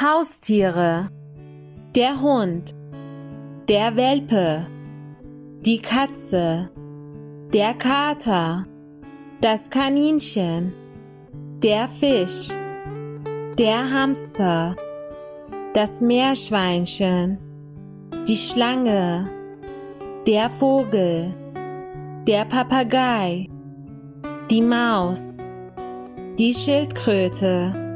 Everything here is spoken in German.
Haustiere. Der Hund. Der Welpe. Die Katze. Der Kater. Das Kaninchen. Der Fisch. Der Hamster. Das Meerschweinchen. Die Schlange. Der Vogel. Der Papagei. Die Maus. Die Schildkröte